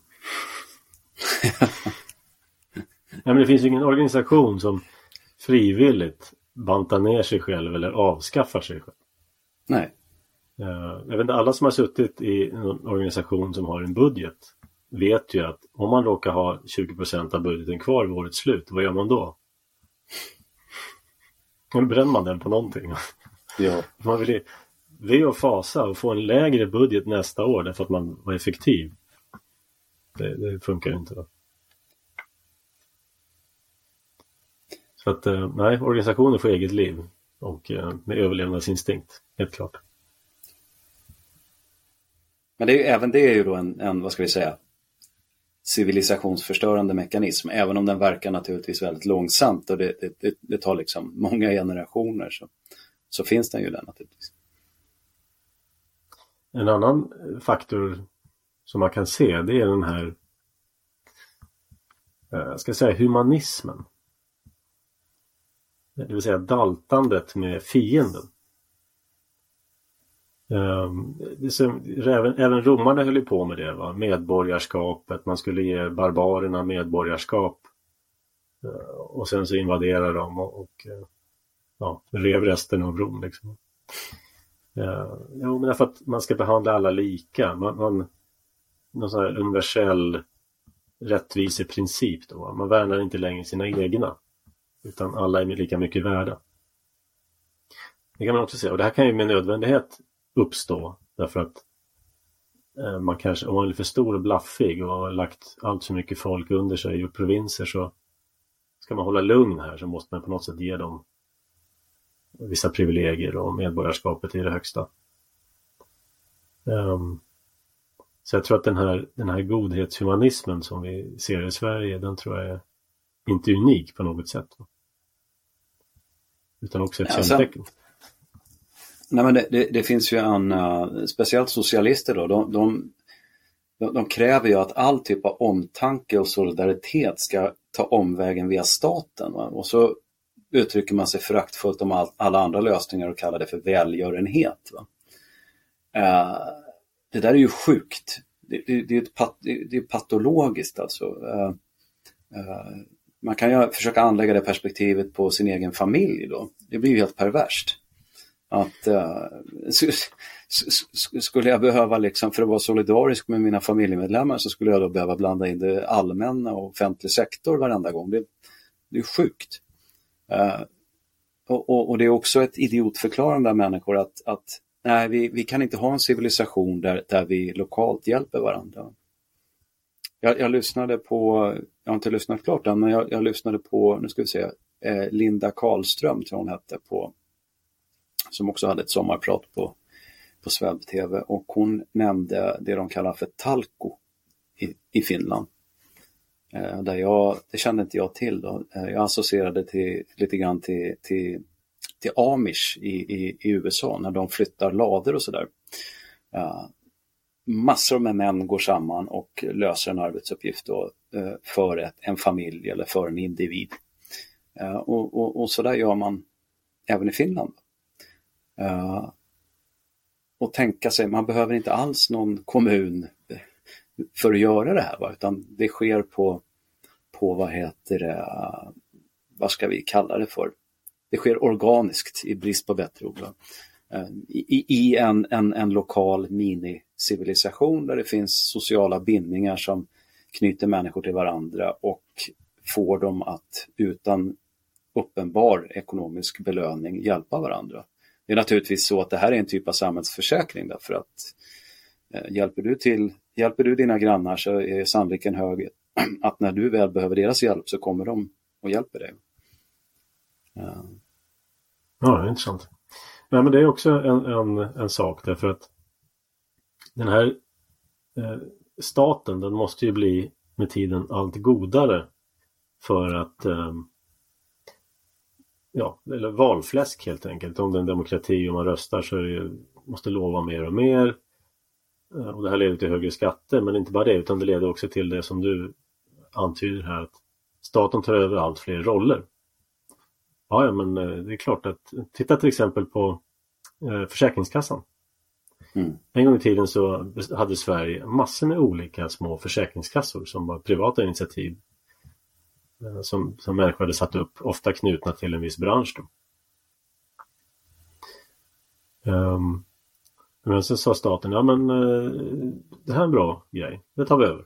A: Nej, men det finns ju ingen organisation som frivilligt bantar ner sig själv eller avskaffar sig själv.
B: Nej.
A: Eh, jag vet inte, alla som har suttit i en organisation som har en budget vet ju att om man råkar ha 20 av budgeten kvar vid årets slut, vad gör man då? Då bränner man den på någonting.
B: Ja.
A: Man vill ve och fasa och få en lägre budget nästa år därför att man var effektiv. Det, det funkar ju inte. Då. Så att nej, organisationer får eget liv och med överlevnadsinstinkt, helt klart.
B: Men det är, även det är ju då en, en, vad ska vi säga, civilisationsförstörande mekanism, även om den verkar naturligtvis väldigt långsamt och det, det, det tar liksom många generationer så, så finns den ju där naturligtvis.
A: En annan faktor som man kan se det är den här eh, jag ska säga humanismen. Det vill säga daltandet med fienden. Um, även, även romarna höll ju på med det, va? medborgarskapet, man skulle ge barbarerna medborgarskap. Uh, och sen så invaderade de och, och uh, ja, rev resten av Rom. Liksom. Ehm, uh, jo, men därför att man ska behandla alla lika. Man, man, någon sån här universell rättviseprincip. Då, Man värnar inte längre sina egna. Utan alla är lika mycket värda. Det kan man också säga. Och det här kan ju med nödvändighet uppstå. Därför att eh, man kanske, om man är för stor och blaffig och har lagt allt för mycket folk under sig i provinser så ska man hålla lugn här så måste man på något sätt ge dem vissa privilegier och medborgarskapet i det högsta. Um, så jag tror att den här, den här godhetshumanismen som vi ser i Sverige, den tror jag är inte unik på något sätt. Utan också ett ja, kännetecken.
B: Nej, men det, det, det, finns ju en, uh, speciellt socialister då, de, de, de, kräver ju att all typ av omtanke och solidaritet ska ta omvägen via staten. Va? Och så uttrycker man sig föraktfullt om all, alla andra lösningar och kallar det för välgörenhet. Va? Uh, det där är ju sjukt. Det, det, det är, pat, det är patologiskt alltså. Uh, man kan ju försöka anlägga det perspektivet på sin egen familj då. Det blir ju helt perverst att uh, skulle jag behöva, liksom, för att vara solidarisk med mina familjemedlemmar, så skulle jag då behöva blanda in det allmänna och offentlig sektor varenda gång. Det, det är sjukt. Uh, och, och, och, det är också ett idiotförklarande av människor att, att nej, vi, vi kan inte ha en civilisation där, där vi lokalt hjälper varandra. Jag, jag lyssnade på, jag har inte lyssnat klart än, men jag, jag lyssnade på, nu ska vi se, eh, Linda Karlström tror hon hette på som också hade ett sommarprat på, på Sveb-TV och hon nämnde det de kallar för talko i, i Finland. Eh, där jag, det kände inte jag till då. Eh, jag associerade till, lite grann till, till, till Amish i, i, i USA när de flyttar lador och sådär. Eh, massor med män går samman och löser en arbetsuppgift då, eh, för ett, en familj eller för en individ. Eh, och, och, och så där gör man även i Finland. Uh, och tänka sig, man behöver inte alls någon kommun för att göra det här, va? utan det sker på, på vad heter det, eh, vad ska vi kalla det för? Det sker organiskt i brist på bättre ord. Uh, I, i en, en, en lokal minicivilisation där det finns sociala bindningar som knyter människor till varandra och får dem att utan uppenbar ekonomisk belöning hjälpa varandra. Det är naturligtvis så att det här är en typ av samhällsförsäkring därför att eh, hjälper, du till, hjälper du dina grannar så är sannolikheten hög att när du väl behöver deras hjälp så kommer de och hjälper dig.
A: Ja, ja det är intressant. Nej, men det är också en, en, en sak därför att den här eh, staten den måste ju bli med tiden allt godare för att eh, ja, eller valfläsk helt enkelt. Om det är en demokrati och man röstar så det måste lova mer och mer. Eh, och det här leder till högre skatter, men inte bara det, utan det leder också till det som du antyder här, att staten tar över allt fler roller. Ja, ja men eh, det är klart att, titta till exempel på eh, Försäkringskassan. Mm. En gång i tiden så hade Sverige massor med olika små försäkringskassor som var privata initiativ Eh, som, som människor hade satt upp, ofta knutna till en viss bransch. Um, men så sa staten, ja men uh, det här är en bra grej, det tar vi över.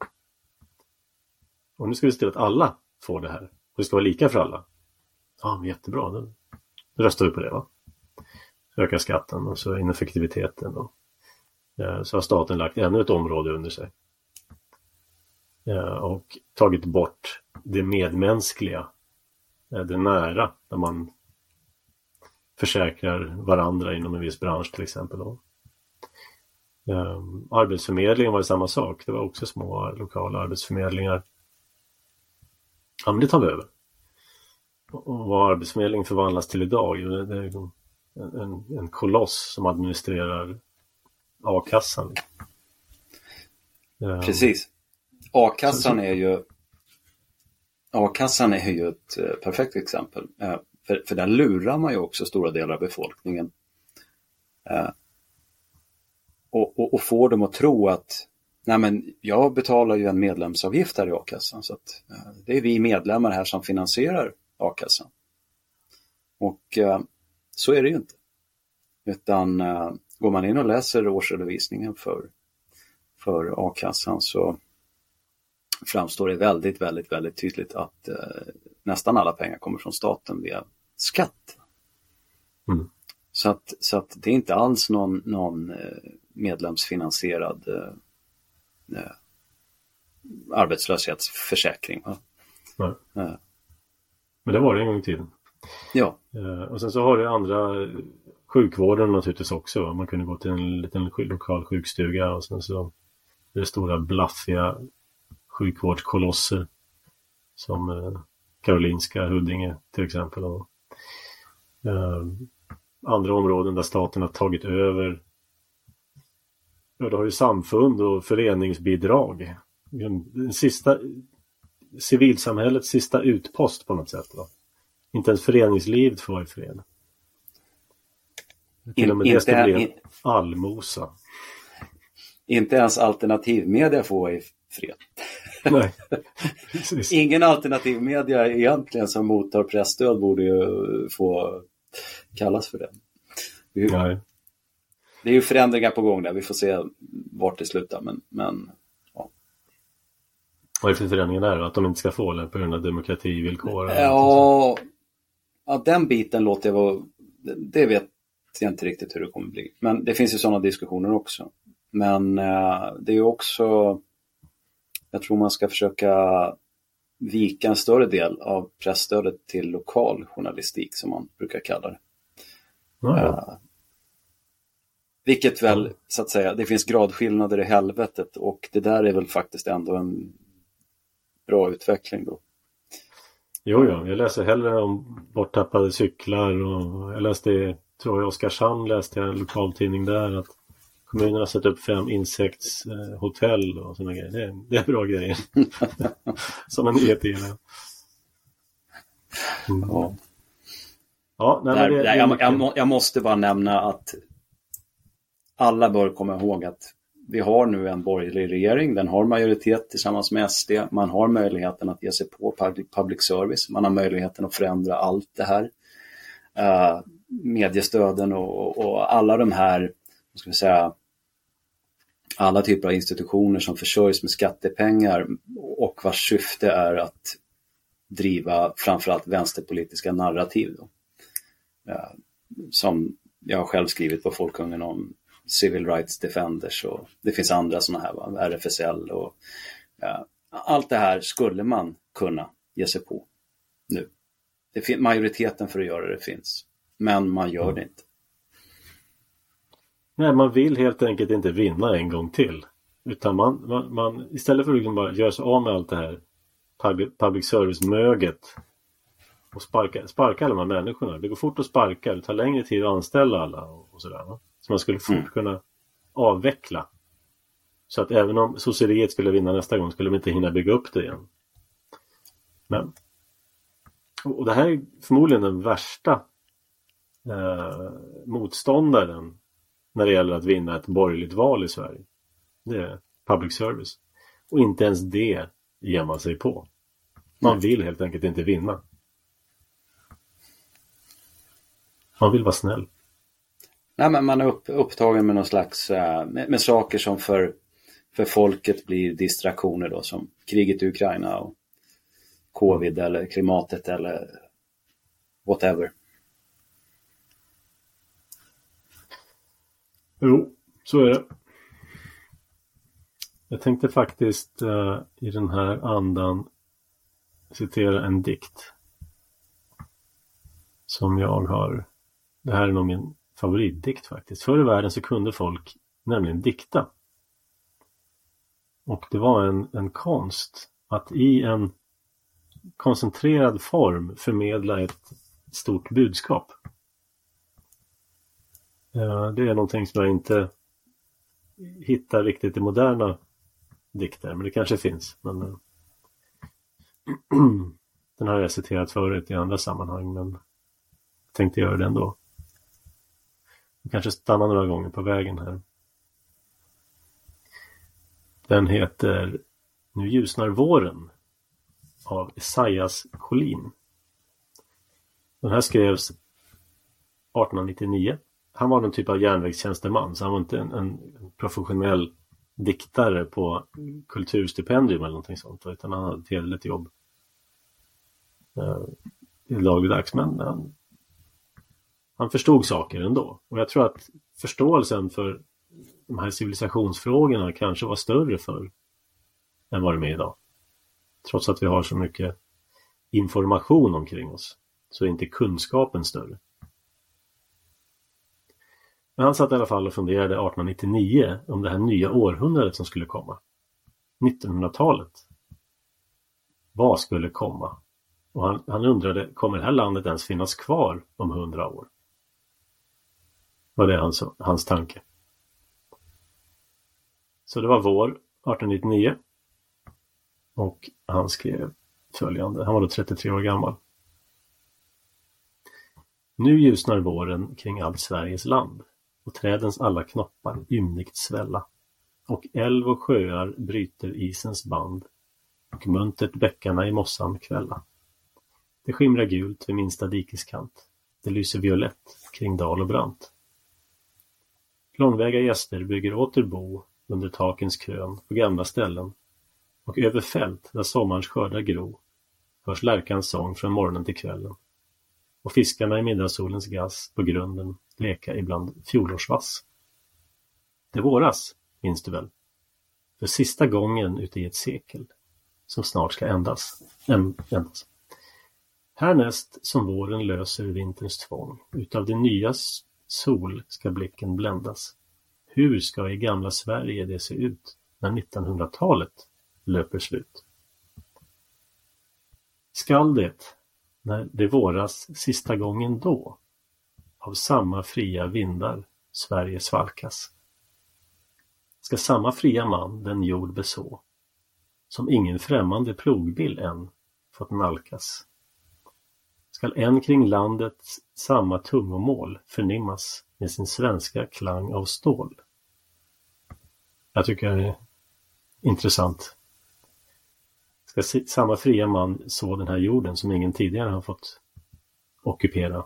A: Och nu ska vi se till att alla får det här. Och det ska vara lika för alla. Ja, men jättebra, då röstar vi på det va. Öka skatten och så ineffektiviteten. Och, uh, så har staten lagt ännu ett område under sig. Uh, och tagit bort det medmänskliga är det nära där man försäkrar varandra inom en viss bransch till exempel. Då. Um, arbetsförmedlingen var samma sak. Det var också små lokala arbetsförmedlingar. Ja, men det tar vi över. Och vad Arbetsförmedlingen förvandlas till idag, det är en, en koloss som administrerar a-kassan.
B: Um, Precis. A-kassan är ju A-kassan är ju ett eh, perfekt exempel. Eh, för, för där lurar man ju också stora delar av befolkningen. Eh, och, och, och får dem att tro att nej men jag betalar ju en medlemsavgift här i a-kassan så att det är vi medlemmar här som finansierar a-kassan. Och så är det ju inte. Utan går man in och läser årsredovisningen för, för a-kassan så framstår det väldigt, väldigt, väldigt tydligt att eh, nästan alla pengar kommer från staten via skatt. Mm. Så, att, så att det är inte alls någon, någon eh, medlemsfinansierad eh, eh arbetslöshetsförsäkring.
A: Nej. Eh. Men det var det en gång i tiden.
B: Ja.
A: Och sen så har du andra sjukvården naturligtvis också. Man kunde gå till en liten lokal sjukstuga och sen så det stora blaffiga sjukvårdskolosser som eh, Karolinska, Huddinge till exempel. Och, eh, andra områden där staten har tagit över. Ja, du har ju samfund och föreningsbidrag. Den sista civilsamhällets sista utpost på något sätt. Va? Inte ens föreningslivet får vara i fred. Till och med det ska bli allmosa.
B: Inte ens alternativmedia får vara i fred. Nej. Ingen alternativmedia egentligen som mottar pressstöd borde ju få kallas för det.
A: Nej.
B: Det är ju förändringar på gång där, vi får se vart det slutar. Men, men ja.
A: Vad är det för förändringar där? Att de inte ska få det på grund av demokrativillkor?
B: Ja, ja, den biten låter jag vara... Det vet jag inte riktigt hur det kommer bli. Men det finns ju sådana diskussioner också. Men eh, det är ju också jag tror man ska försöka vika en större del av pressstödet till lokal journalistik som man brukar kalla det.
A: Ja. Uh,
B: vilket väl, så att säga, det finns gradskillnader i helvetet och det där är väl faktiskt ändå en bra utveckling då.
A: Jo, ja, jag läser hellre om borttappade cyklar och jag läste, tror jag, Oskarshamn läste jag en lokaltidning där att Kommunerna har satt upp fem insektshotell och sådana grejer. Det är, det är bra grejer. Som en nyhet Mm.
B: Ja.
A: Ja, nej,
B: Där, det, det jag, jag, jag, måste bara nämna att alla bör komma ihåg att vi har nu en borgerlig regering. Den har majoritet tillsammans med SD. Man har möjligheten att ge sig på public service. Man har möjligheten att förändra allt det här. Uh, mediestöden och, och, alla de här ska vi säga, alla typer av institutioner som försörjs med skattepengar och vars syfte är att driva framförallt vänsterpolitiska narrativ. Då. Eh, som jag har själv skrivit på Folkungen om Civil Rights Defenders och det finns andra sådana här, va? RFSL och ja, allt det här skulle man kunna ge sig på nu. Det majoriteten för att göra det finns, men man gör det inte.
A: Nej, man vill helt enkelt inte vinna en gång till. Utan man, man, man istället för att liksom bara göra sig av med allt det här public, service-möget och sparka, sparka alla de här människorna. Det går fort att sparka, det tar längre tid att anställa alla och, och sådär. Va? Så man skulle fort mm. kunna avveckla. Så att även om sosseriet skulle vinna nästa gång skulle de inte hinna bygga upp det igen. Men och det här är förmodligen den värsta eh, motståndaren när det gäller att vinna ett borgerligt val i Sverige. Det är public service. Och inte ens det ger man sig på. Man vill helt enkelt inte vinna. Man vill vara snäll.
B: Nej, men man är upp, upptagen med någon slags, äh, med, med, saker som för, för folket blir distraktioner då, som kriget i Ukraina och covid eller klimatet eller whatever.
A: Jo, så är det. Jag tänkte faktiskt uh, i den här andan citera en dikt. som jag har, det här är nog min favoritdikt faktiskt. Förr i världen så kunde folk nämligen dikta. Och det var en, en konst att i en koncentrerad form förmedla ett stort budskap. Eh, det är någonting som jag inte hittar riktigt i moderna dikter, men det kanske finns. Men, eh, den har jag citerat förut i andra sammanhang, men tänkte göra det ändå. Jag kanske stanna några gånger på vägen här. Den heter Nu ljusnar våren av Esaias Collin. Den här skrevs 1899. Han var någon typ av järnvägstjänsteman så han var inte en, en professionell diktare på kulturstipendium eller någonting sånt utan han hade ett hederligt jobb. Eh, dagligdags men han, han förstod saker ändå. Och jag tror att förståelsen för de här civilisationsfrågorna kanske var större förr än vad de är idag. Trots att vi har så mycket information omkring oss så är inte kunskapen större. Men han satt i alla fall och funderade 1899 om det här nya århundradet som skulle komma. 1900-talet. Vad skulle komma? Och han, han undrade, kommer det här landet ens finnas kvar om hundra år? Var det hans, hans tanke. Så det var vår 1899. Och han skrev följande, han var då 33 år gammal. Nu ljusnar våren kring allt Sveriges land och trädens alla knoppar ymnigt svälla och älv och sjöar bryter isens band och muntert bäckarna i mossan kvälla. Det skimrar gult vid minsta dikeskant. Det lyser violett kring dal och brant. Långväga gäster bygger åter bo under takens krön på gamla ställen och över fält där sommarens skördar gro hörs lärkans sång från morgonen till kvällen och fiskarna i middagssolens gass på grunden leka ibland fjolårsvass. Det våras, minns du väl? För sista gången ute i ett sekel som snart ska ändas. ändas. Härnäst som våren löser vinterns tvång, utav det nyas sol ska blicken bländas. Hur ska i gamla Sverige det se ut när 1900-talet löper slut? Skall det, när det våras sista gången då, av samma fria vindar Sverige svalkas, ska samma fria man den jord beså, som ingen främmande plogbill än fått nalkas skall än kring landet samma tungomål förnimmas med sin svenska klang av stål. Jag tycker det är intressant. Ska samma fria man så den här jorden som ingen tidigare har fått ockupera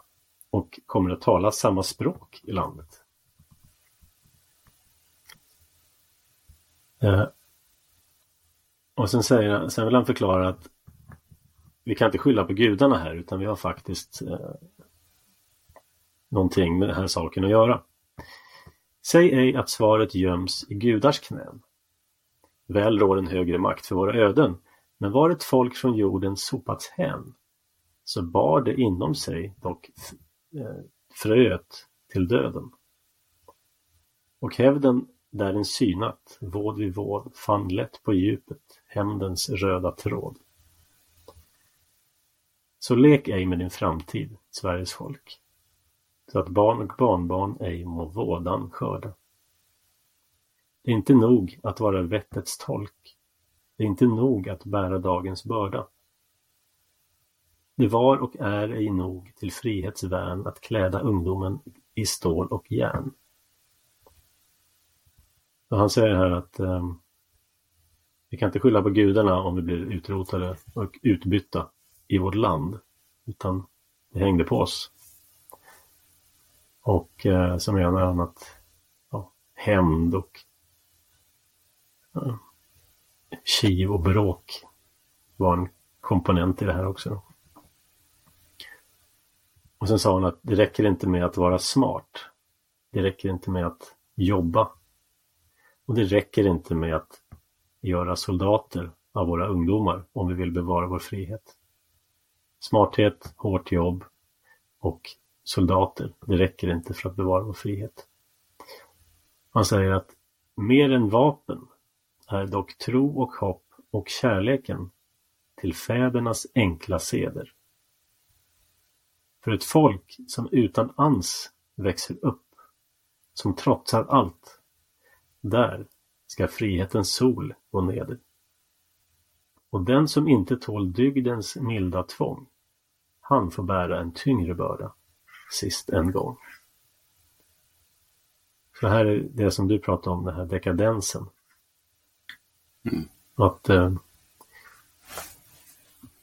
A: och kommer att tala samma språk i landet. Eh, och sen, säger, sen vill han förklara att vi kan inte skylla på gudarna här utan vi har faktiskt eh, någonting med den här saken att göra. Säg ej att svaret göms i gudars knän. Väl rår en högre makt för våra öden, men var ett folk från jorden sopats hän, så bar det inom sig dock Eh, fröet till döden. Och hävden där den synat, våd vid våd, fann lätt på djupet hämndens röda tråd. Så lek ej med din framtid, Sveriges folk, så att barn och barnbarn ej må vådan skörda. Det är inte nog att vara vettets tolk. Det är inte nog att bära dagens börda. Det var och är ej nog till frihetsvärn att kläda ungdomen i stål och järn. Och han säger här att eh, vi kan inte skylla på gudarna om vi blir utrotade och utbytta i vårt land. Utan det hängde på oss. Och eh, som han att ja, hämnd och ja, kiv och bråk var en komponent i det här också. Och sen sa hon att det räcker inte med att vara smart. Det räcker inte med att jobba. Och det räcker inte med att göra soldater av våra ungdomar om vi vill bevara vår frihet. Smarthet, hårt jobb och soldater. Det räcker inte för att bevara vår frihet. Han säger att mer än vapen är dock tro och hopp och kärleken till fädernas enkla seder. För ett folk som utan ans växer upp, som trotsar allt, där ska frihetens sol gå neder. Och den som inte tål dygdens milda tvång, han får bära en tyngre börda, sist en gång. Så här är det som du pratade om, den här dekadensen. Mm. Att eh,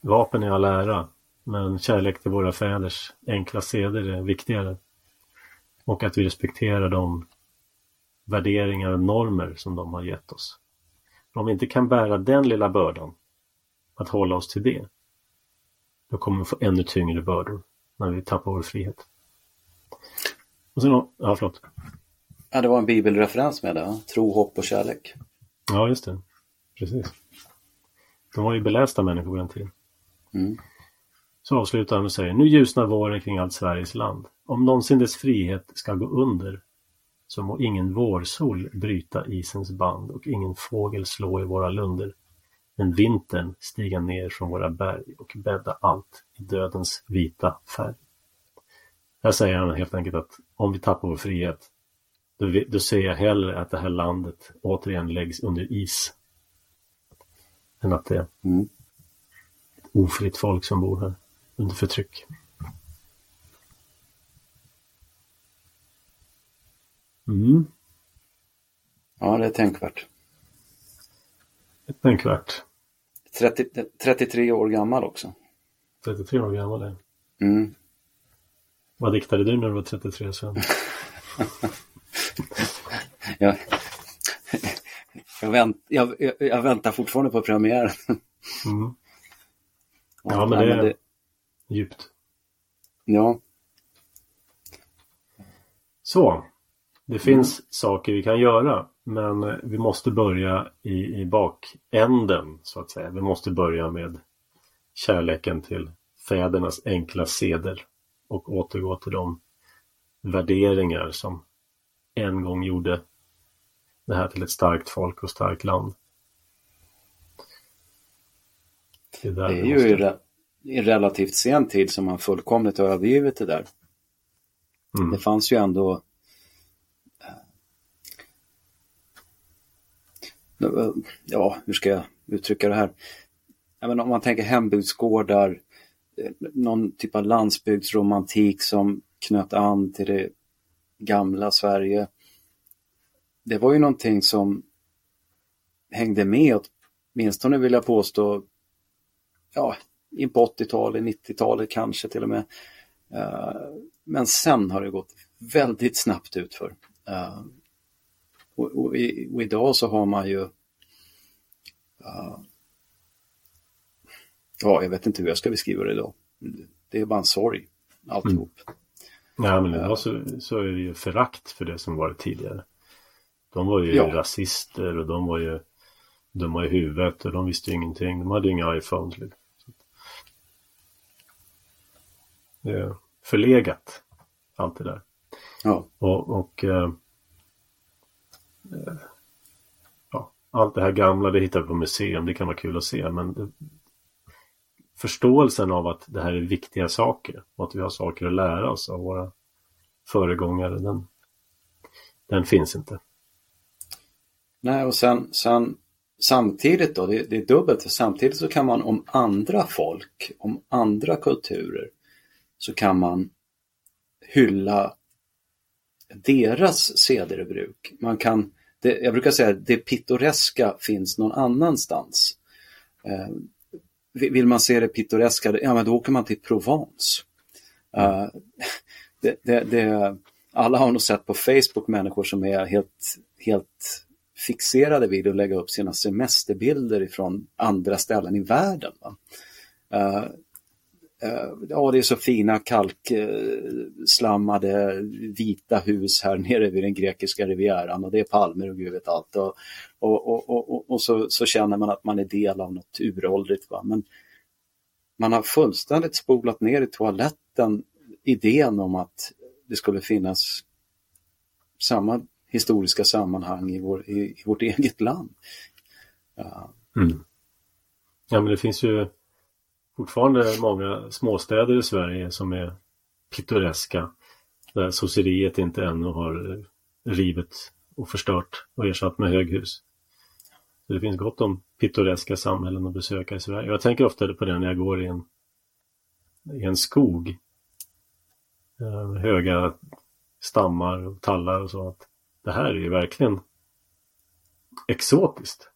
A: vapen är all ära, men kärlek till våra fäders enkla seder är viktigare. Och att vi respekterar de värderingar och normer som de har gett oss. Om vi inte kan bära den lilla bördan, att hålla oss till det, då kommer vi få ännu tyngre bördor när vi tappar vår frihet. Och sen, ja förlåt.
B: Ja, det var en bibelreferens med det, tro, hopp och kärlek.
A: Ja, just det. Precis. De var ju belästa människor på den tiden. Mm. Så avslutar han och säger, nu ljusnar våren kring allt Sveriges land. Om någonsin dess frihet ska gå under, så må ingen vårsol bryta isens band och ingen fågel slå i våra lunder. Men vintern stiga ner från våra berg och bädda allt i dödens vita färg. Här säger han helt enkelt att om vi tappar vår frihet, då, då ser jag hellre att det här landet återigen läggs under is. Än att det är mm. ett ofritt folk som bor här under förtryck.
B: Mm. Ja, det är tänkvärt.
A: Det är tänkvärt.
B: 30, 33 år gammal också.
A: 33 år gammal, är mm. Vad diktade du när du var 33 Sven?
B: jag, jag, vänt, jag, jag, väntar fortfarande på premiären.
A: Mm. Ja, men det... djupt.
B: Ja.
A: Så, det finns mm. saker vi kan göra men vi måste börja i, i bakänden så att säga. Vi måste börja med kärleken till fädernas enkla seder och återgå till de värderingar som en gång gjorde det här till ett starkt folk och starkt land.
B: Det är, det är ju måste... i, relativt sen tid som man fullkomligt har övergivit det där. Mm. Det fanns ju ändå ja, hur ska jag uttrycka det här? Om man tänker hembygdsgårdar, eh, någon typ av landsbygdsromantik som knöt an till det gamla Sverige. Det var ju någonting som hängde med, åtminstone vill jag påstå, ja, in på 80-talet, 90-talet kanske till och med. Eh, men sen har det gått väldigt snabbt utför. Uh, och, och, och idag så har man ju uh, Ja, jag vet inte hur jag ska beskriva det idag. Det är bara en sorg, alltihop. Mm.
A: Ja, men idag så, så är det ju förakt för det som varit tidigare. De var ju ja. rasister och de var ju dumma i huvudet och de visste ju ingenting. De hade ju inga iPhones. Liksom. Det är förlegat, allt det där. Ja. Och, och eh, ja, allt det här gamla det hittar vi på museum, det kan vara kul att se men det, förståelsen av att det här är viktiga saker och att vi har saker att lära oss av våra föregångare, den, den finns inte.
B: Nej, och sen, sen samtidigt då, det, det är dubbelt, för samtidigt så kan man om andra folk, om andra kulturer, så kan man hylla deras seder och bruk. Man kan, det, jag brukar säga att det pittoreska finns någon annanstans. Eh, vill man se det pittoreska, ja men då åker man till Provence. Eh, det, det, det, alla har nog sett på Facebook människor som är helt, helt fixerade vid att lägga upp sina semesterbilder ifrån andra ställen i världen. Eh, Eh, ja, det är så fina kalkslammade vita hus här nere vid den grekiska rivieran och det är palmer och gud vet allt. Och, och, och, och, och så, så, känner man att man är del av något uråldrigt. Va? Men man har fullständigt spolat ner i toaletten idén om att det skulle finnas samma historiska sammanhang i, vår, i, i vårt eget land.
A: Ja. Mm. ja, men det finns ju fortfarande många småstäder i Sverige som är pittoreska. Där sosseriet inte ännu har eh, rivit och förstört och ersatt med höghus. Så det finns gott om pittoreska samhällen att besöka i Sverige. Jag tänker ofta på det när jag går i en, i en skog. Eh, höga stammar och tallar och så. Att det här är ju verkligen exotiskt.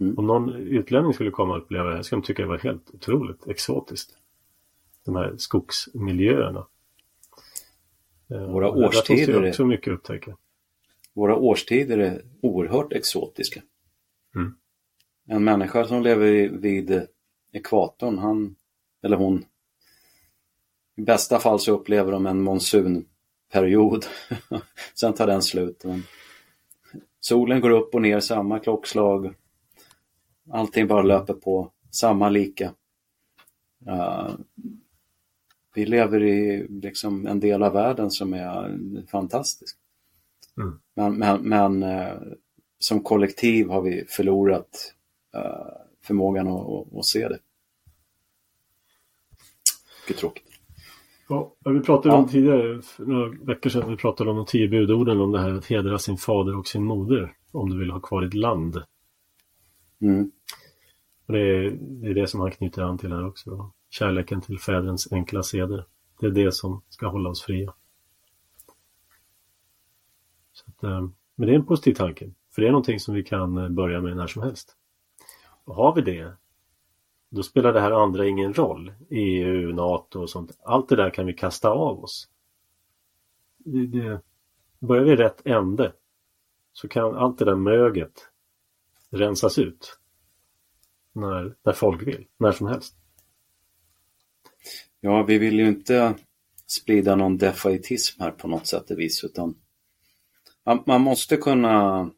A: Mm. Om någon utlänning skulle komma och uppleva det här skulle de tycka det var helt otroligt exotiskt. De här skogsmiljöerna.
B: Eh, Våra årstider
A: är också mycket upptäcka.
B: Våra årstider är oerhört exotiska. Mm. En människa som lever vid ekvatorn, han eller hon i bästa fall så upplever de en monsunperiod. Sen tar den slut. Men solen går upp och ner samma klockslag. Allting bara löper på, samma lika. Uh, vi lever i liksom en del av världen som är fantastisk. Mm. Men, men, men uh, som kollektiv har vi förlorat uh, förmågan att, att, att, se det. Mycket tråkigt.
A: Ja, vi pratade ja. om tidigare, för några veckor sedan, vi pratade om de tio budorden om det här att hedra sin fader och sin moder om du vill ha kvar ditt land. Mm. Och det, är, det är det som han knyter an till här också. Då. Kärleken till fäderns enkla seder. Det är det som ska hålla oss fria. Så att, eh, men det är en positiv tanke. För det är någonting som vi kan eh, börja med när som helst. Och har vi det, då spelar det här andra ingen roll. EU, NATO och sånt. Allt det där kan vi kasta av oss. Det, det, börjar vi i rätt ände så kan allt det där möget rensas ut när, när folk vill, när som helst.
B: Ja, vi vill ju inte sprida någon defaitism här på något sätt och vis utan man, måste kunna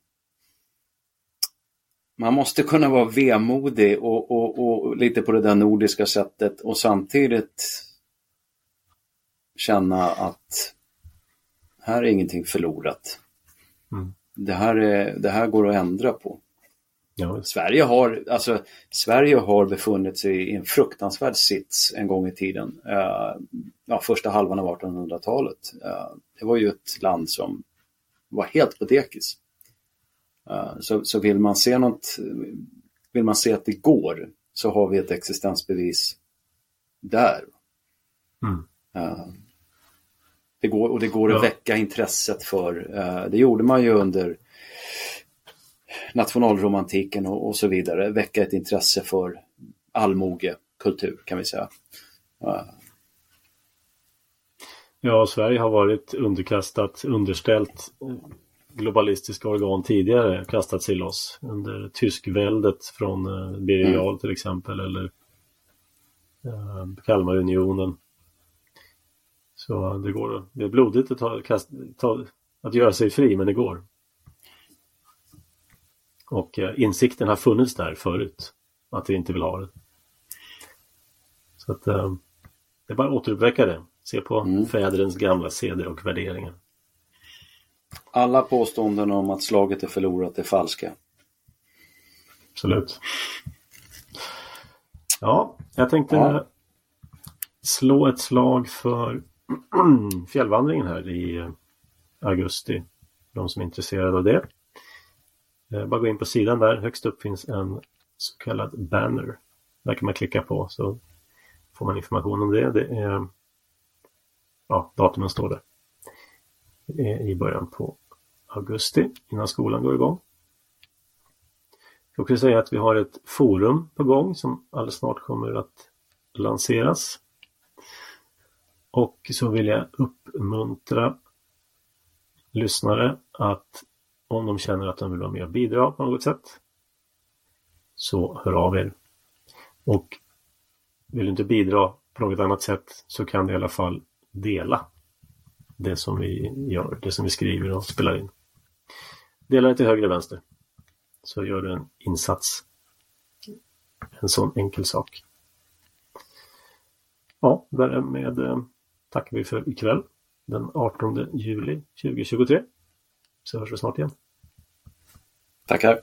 B: man måste kunna vara vemodig och, och, och, lite på det där nordiska sättet och samtidigt känna att här är ingenting förlorat. Mm. Det, här är, det här går att ändra på. Ja. Sverige, har, alltså, Sverige har befunnit sig i en fruktansvärd sits en gång i tiden. Uh, ja, första halvan av 1800-talet. Uh, det var ju ett land som var helt på dekis. Uh, så, så vill man se något, vill man se att det går så har vi ett existensbevis där. Mm. det går, och det går att ja. väcka intresset för, det gjorde man ju under nationalromantiken och, och, så vidare väcka ett intresse för allmogekultur kan vi säga.
A: Ja, Sverige har varit underkastat, underställt globalistiska organ tidigare, kastat sig loss under tyskväldet från eh, Birger Jarl mm. till exempel eller eh, Kalmarunionen. Så det går, det är blodigt att, ta, kast, ta, att göra sig fri, men det går. Och eh, insikten har funnits där förut, att vi inte vill ha det. Så att eh, det är bara att återuppväcka det. Se på mm. fäderens gamla seder och värderingar.
B: Alla påståenden om att slaget är förlorat är falska.
A: Absolut. Ja, jag tänkte ja. slå ett slag för fjällvandringen här i eh, augusti. De som är intresserade av det. Eh, bara gå in på sidan där, högst upp finns en så kallad banner. Där kan man klicka på så får man information om det. Det är ja, datumen står där. Det är i början på augusti innan skolan går igång. Jag ska också säga att vi har ett forum på gång som alldeles snart kommer att lanseras. Och så vill jag uppmuntra lyssnare att om de känner att de vill vara med och bidra på något sätt så hör av er. Och vill du inte bidra på något annat sätt så kan du i alla fall dela det som vi gör, det som vi skriver och spelar in. Dela det till höger och vänster så gör du en insats. En sån enkel sak. Ja, därmed eh, tackar vi för ikväll den 18 juli 2023. Så hörs vi snart igen.
B: Tackar.